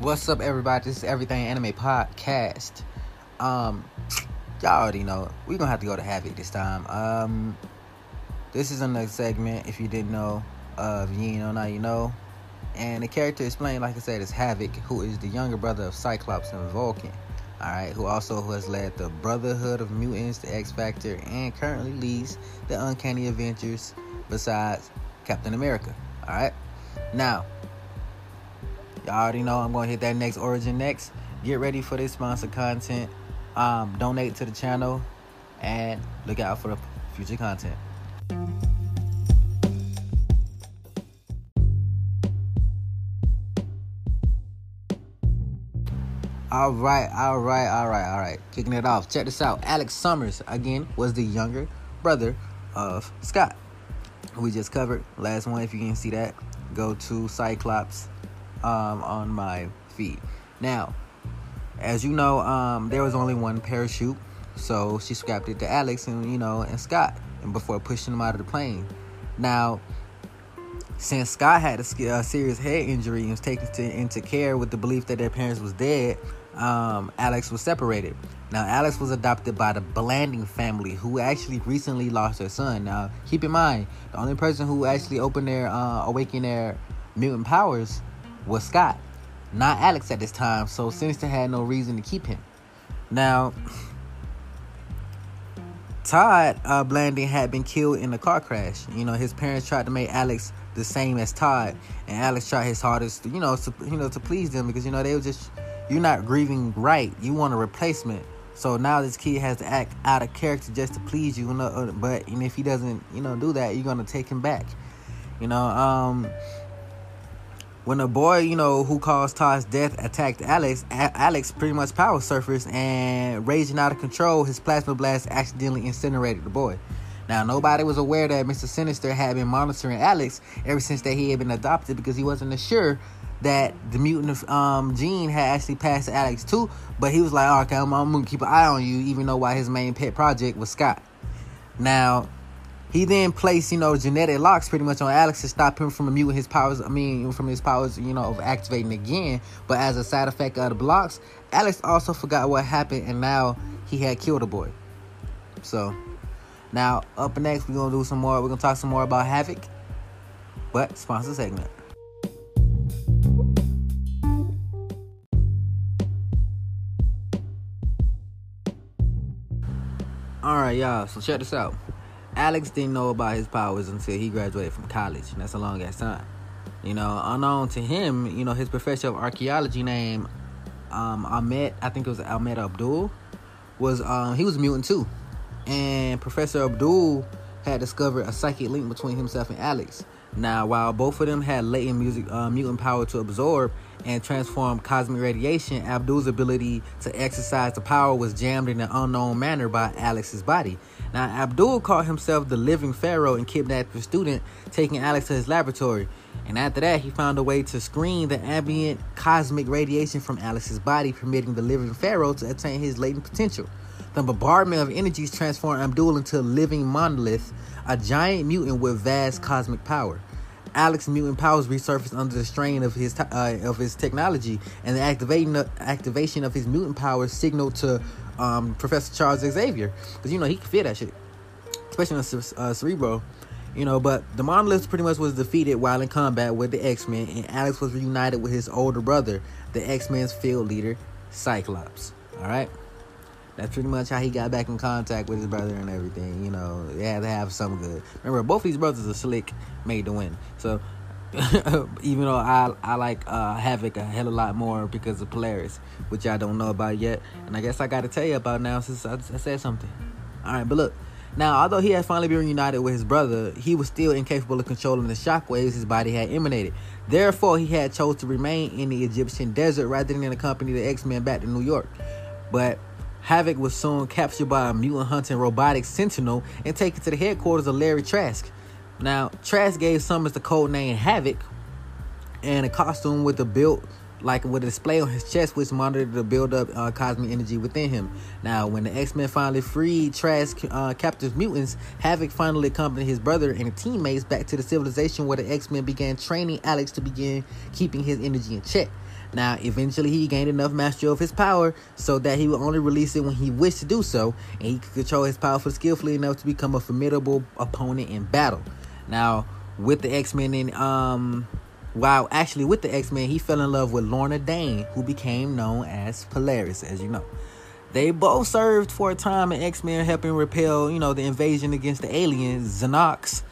What's up, everybody? This is Everything Anime Podcast. Um, y'all already know we're gonna have to go to Havoc this time. Um, this is another segment. If you didn't know, of you know now you know. And the character explained, like I said, is Havoc, who is the younger brother of Cyclops and Vulcan. All right, who also has led the Brotherhood of Mutants, the X Factor, and currently leads the Uncanny Avengers. Besides Captain America. All right. Now, y'all already know I'm gonna hit that next origin next. Get ready for this sponsor content. Um, donate to the channel, and look out for the future content. All right, all right, all right, all right. Kicking it off. Check this out. Alex Summers again was the younger brother of Scott. We just covered last one. If you can see that, go to Cyclops um, on my feet. Now, as you know, um, there was only one parachute, so she scrapped it to Alex and you know and Scott, and before pushing them out of the plane. Now, since Scott had a, a serious head injury and was taken to, into care with the belief that their parents was dead, um, Alex was separated. Now, Alex was adopted by the Blanding family, who actually recently lost their son. Now, keep in mind, the only person who actually opened their, uh, awakened their mutant powers was Scott, not Alex at this time. So, Sinister had no reason to keep him. Now, Todd uh, Blanding had been killed in a car crash. You know, his parents tried to make Alex the same as Todd, and Alex tried his hardest, to, you know, to, you know, to please them because you know they were just you're not grieving right. You want a replacement. So now this kid has to act out of character just to please you. Uh, but and if he doesn't, you know, do that, you're gonna take him back. You know, um, when a boy, you know, who caused Todd's death attacked Alex, a- Alex pretty much power surfaced and raging out of control, his plasma blast accidentally incinerated the boy. Now, nobody was aware that Mr. Sinister had been monitoring Alex ever since that he had been adopted because he wasn't sure that the mutant um, gene had actually passed to Alex too. But he was like, oh, okay, I'm, I'm, gonna keep an eye on you, even though why his main pet project was Scott. Now, he then placed, you know, genetic locks pretty much on Alex to stop him from muting his powers. I mean, from his powers, you know, of activating again. But as a side effect of the blocks, Alex also forgot what happened, and now he had killed a boy. So, now up next, we're gonna do some more. We're gonna talk some more about Havoc, but sponsor segment. Alright, y'all, so check this out. Alex didn't know about his powers until he graduated from college. And that's a long ass time. You know, unknown to him, you know, his professor of archaeology named um, Ahmed, I think it was Ahmed Abdul, was um, he was mutant too. And Professor Abdul had discovered a psychic link between himself and Alex. Now, while both of them had latent music, uh, mutant power to absorb and transform cosmic radiation, Abdul's ability to exercise the power was jammed in an unknown manner by Alex's body. Now, Abdul called himself the living pharaoh and kidnapped the student, taking Alex to his laboratory. And after that, he found a way to screen the ambient cosmic radiation from Alex's body, permitting the living pharaoh to attain his latent potential. The bombardment of energies transformed Abdul into a living monolith, a giant mutant with vast cosmic power. Alex mutant powers resurfaced under the strain of his uh, of his technology, and the activating activation of his mutant powers signaled to um, Professor Charles Xavier because you know he can feel that shit, especially on uh, Cerebro. You know, but the monolith pretty much was defeated while in combat with the X Men, and Alex was reunited with his older brother, the X Men's field leader, Cyclops. All right. That's pretty much how he got back in contact with his brother and everything. You know, they had to have some good. Remember, both these brothers are slick, made to win. So, even though I I like uh, Havoc a hell of a lot more because of Polaris, which I don't know about yet, and I guess I got to tell you about now since I, I said something. All right, but look. Now, although he had finally been reunited with his brother, he was still incapable of controlling the shockwaves his body had emanated. Therefore, he had chose to remain in the Egyptian desert rather than accompany the X-Men back to New York. But Havoc was soon captured by a mutant hunting robotic sentinel and taken to the headquarters of Larry Trask. Now, Trask gave Summers the code name Havoc and a costume with a built like with a display on his chest which monitored the build-up uh, cosmic energy within him. Now, when the X-Men finally freed Trask uh, captive mutants, Havoc finally accompanied his brother and teammates back to the civilization where the X-Men began training Alex to begin keeping his energy in check. Now, eventually, he gained enough mastery of his power so that he would only release it when he wished to do so, and he could control his power skillfully enough to become a formidable opponent in battle. Now, with the X Men and um, while actually with the X Men, he fell in love with Lorna Dane, who became known as Polaris, as you know. They both served for a time in X Men, helping repel, you know, the invasion against the aliens, Z'Nox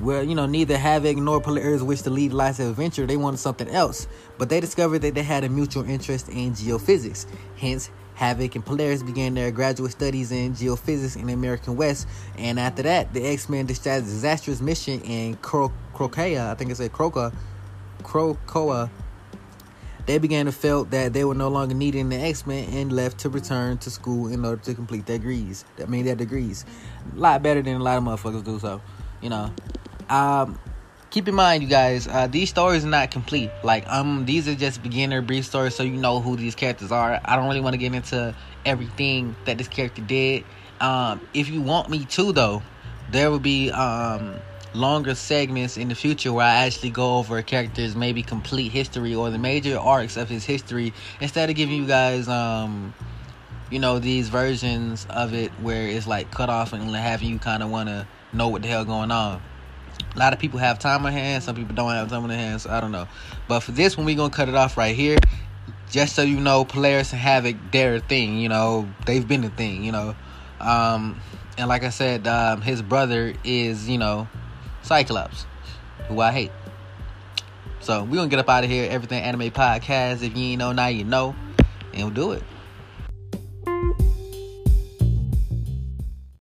where you know neither Havoc nor Polaris wished to lead lives of adventure. They wanted something else, but they discovered that they had a mutual interest in geophysics. Hence, Havoc and Polaris began their graduate studies in geophysics in the American West. And after that, the X Men disastrous mission in Cro- I think it's a Croca, Krakoa. They began to felt that they were no longer needed in the X Men and left to return to school in order to complete their degrees. I mean, their degrees. A lot better than a lot of motherfuckers do so. You know, um, keep in mind, you guys, uh, these stories are not complete. Like, um, these are just beginner brief stories, so you know who these characters are. I don't really want to get into everything that this character did. Um, if you want me to, though, there will be um longer segments in the future where I actually go over a character's maybe complete history or the major arcs of his history instead of giving you guys um you know these versions of it where it's like cut off and having you kind of want to know what the hell going on a lot of people have time on hand. Some people don't have time on their hands. So I don't know. But for this one, we're gonna cut it off right here, just so you know, Polaris and Havoc, they're a thing. You know, they've been a thing. You know, um, and like I said, um, his brother is you know, Cyclops, who I hate. So we're gonna get up out of here. Everything anime podcast. If you ain't know now, you know, and we'll do it.